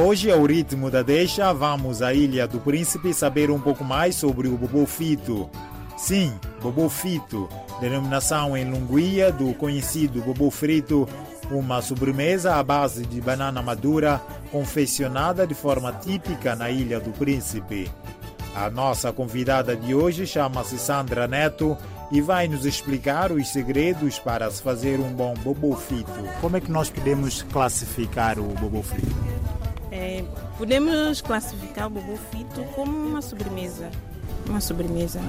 Hoje, ao ritmo da deixa, vamos à Ilha do Príncipe saber um pouco mais sobre o bobo fito. Sim, bobo fito, denominação em linguia do conhecido bobo frito, uma sobremesa à base de banana madura confeccionada de forma típica na Ilha do Príncipe. A nossa convidada de hoje chama-se Sandra Neto e vai nos explicar os segredos para se fazer um bom bobo frito. Como é que nós podemos classificar o bobo frito? É, podemos classificar o bobo frito como uma sobremesa. Uma sobremesa.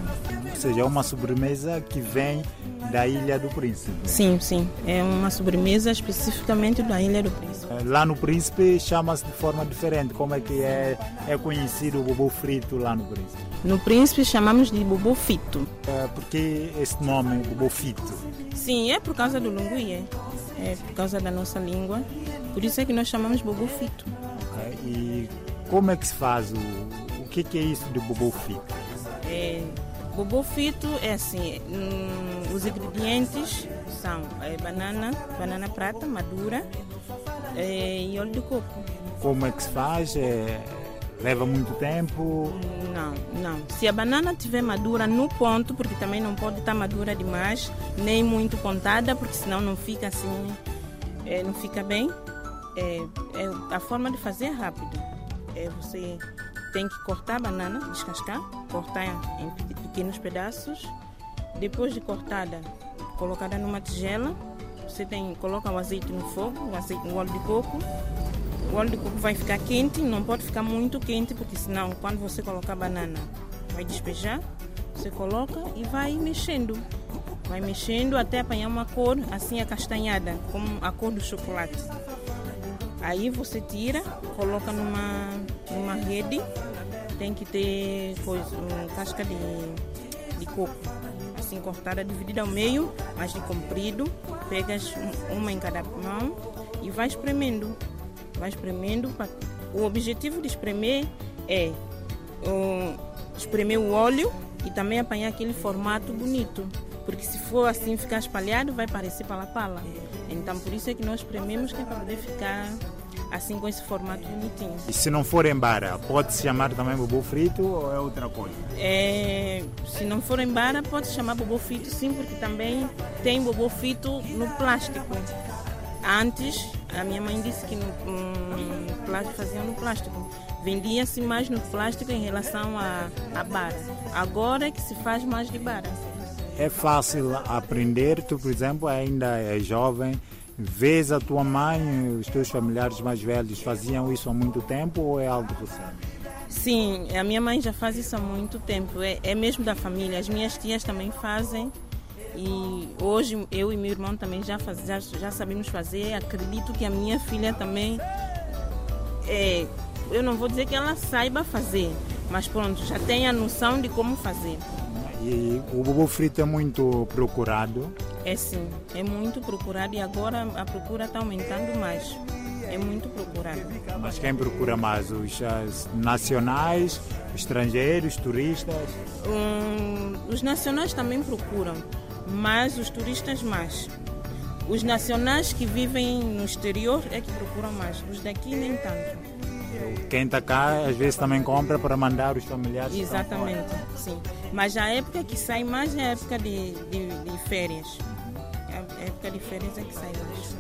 Ou seja, é uma sobremesa que vem da Ilha do Príncipe. Sim, sim. É uma sobremesa especificamente da Ilha do Príncipe. Lá no Príncipe chama-se de forma diferente. Como é que é, é conhecido o bobo frito lá no Príncipe? No Príncipe chamamos de bobo fito. É, por que esse nome, bobo fito? Sim, é por causa do lunguiê. É por causa da nossa língua. Por isso é que nós chamamos bobo fito. E como é que se faz? O, o que, que é isso de bobo fito? É, bobo fito é assim, hum, os ingredientes são é, banana, banana prata madura é, e óleo de coco. Como é que se faz? É, leva muito tempo? Não, não. Se a banana estiver madura no ponto, porque também não pode estar madura demais, nem muito pontada, porque senão não fica assim, é, não fica bem. É, é, a forma de fazer é rápido. É você tem que cortar a banana, descascar, cortar em pequenos pedaços. Depois de cortada, colocada numa tigela, você tem, coloca o azeite no fogo, o, azeite, o óleo de coco. O óleo de coco vai ficar quente, não pode ficar muito quente, porque senão quando você colocar a banana vai despejar. Você coloca e vai mexendo. Vai mexendo até apanhar uma cor assim acastanhada, como a cor do chocolate. Aí você tira, coloca numa, numa rede, tem que ter coisa, um, casca de, de coco, assim cortada, dividida ao meio, mas de comprido. Pegas uma em cada mão e vai espremendo. Vai espremendo. Pra... O objetivo de espremer é um, espremer o óleo e também apanhar aquele formato bonito. Porque se for assim ficar espalhado, vai parecer pala-pala. Então por isso é que nós esprememos que é para poder ficar assim com esse formato bonitinho. E se não for em bara, pode se chamar também bobo frito ou é outra coisa? É, se não for em bara, pode chamar bobo frito sim, porque também tem bobo frito no plástico. Antes, a minha mãe disse que no, um, plástico, faziam no plástico. Vendia-se mais no plástico em relação à, à bara. Agora é que se faz mais de bara. É fácil aprender, tu, por exemplo, ainda é jovem, vês a tua mãe, os teus familiares mais velhos faziam isso há muito tempo ou é algo recente? Sim, a minha mãe já faz isso há muito tempo, é, é mesmo da família. As minhas tias também fazem e hoje eu e meu irmão também já, faz, já, já sabemos fazer. Acredito que a minha filha também, é, eu não vou dizer que ela saiba fazer, mas pronto, já tem a noção de como fazer. E o bobo frito é muito procurado? É sim, é muito procurado e agora a procura está aumentando mais. É muito procurado. Mas quem procura mais? Os nacionais, estrangeiros, turistas? Hum, os nacionais também procuram, mas os turistas mais. Os nacionais que vivem no exterior é que procuram mais, os daqui nem tanto. Quem está cá às vezes também compra para mandar os familiares. Exatamente, sim. Mas a época que sai mais é a época de, de, de férias. A época férias é que sai mais.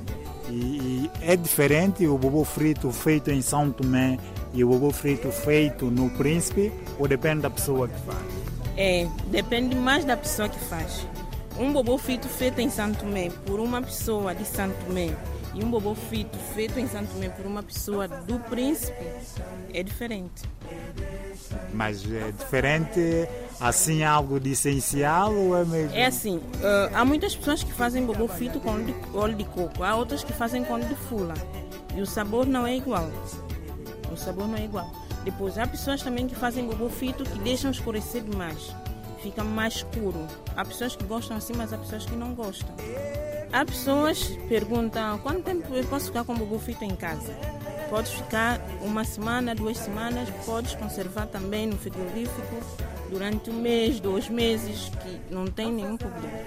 E, e é diferente o bobo frito feito em São Tomé e o bobo frito feito no Príncipe ou depende da pessoa que faz? É, depende mais da pessoa que faz. Um bobo frito feito em São Tomé por uma pessoa de São Tomé e um bobo frito feito em Santo Tomé por uma pessoa do Príncipe é diferente. Mas é diferente, assim, algo de essencial ou é mesmo? É assim, uh, há muitas pessoas que fazem bobo frito com óleo de, coco, há outras que fazem com óleo de fula e o sabor não é igual. O sabor não é igual. Depois, há pessoas também que fazem bobo frito que deixam escurecer demais, fica mais escuro. Há pessoas que gostam assim, mas há pessoas que não gostam. Há pessoas que perguntam quanto tempo eu posso ficar com bobo frito em casa. Podes ficar uma semana, duas semanas, podes conservar também no frigorífico durante um mês, dois meses, que não tem nenhum problema.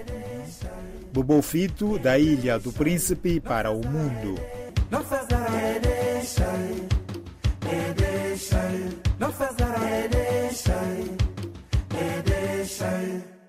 Bobo Fito, da Ilha do Príncipe para o mundo. Não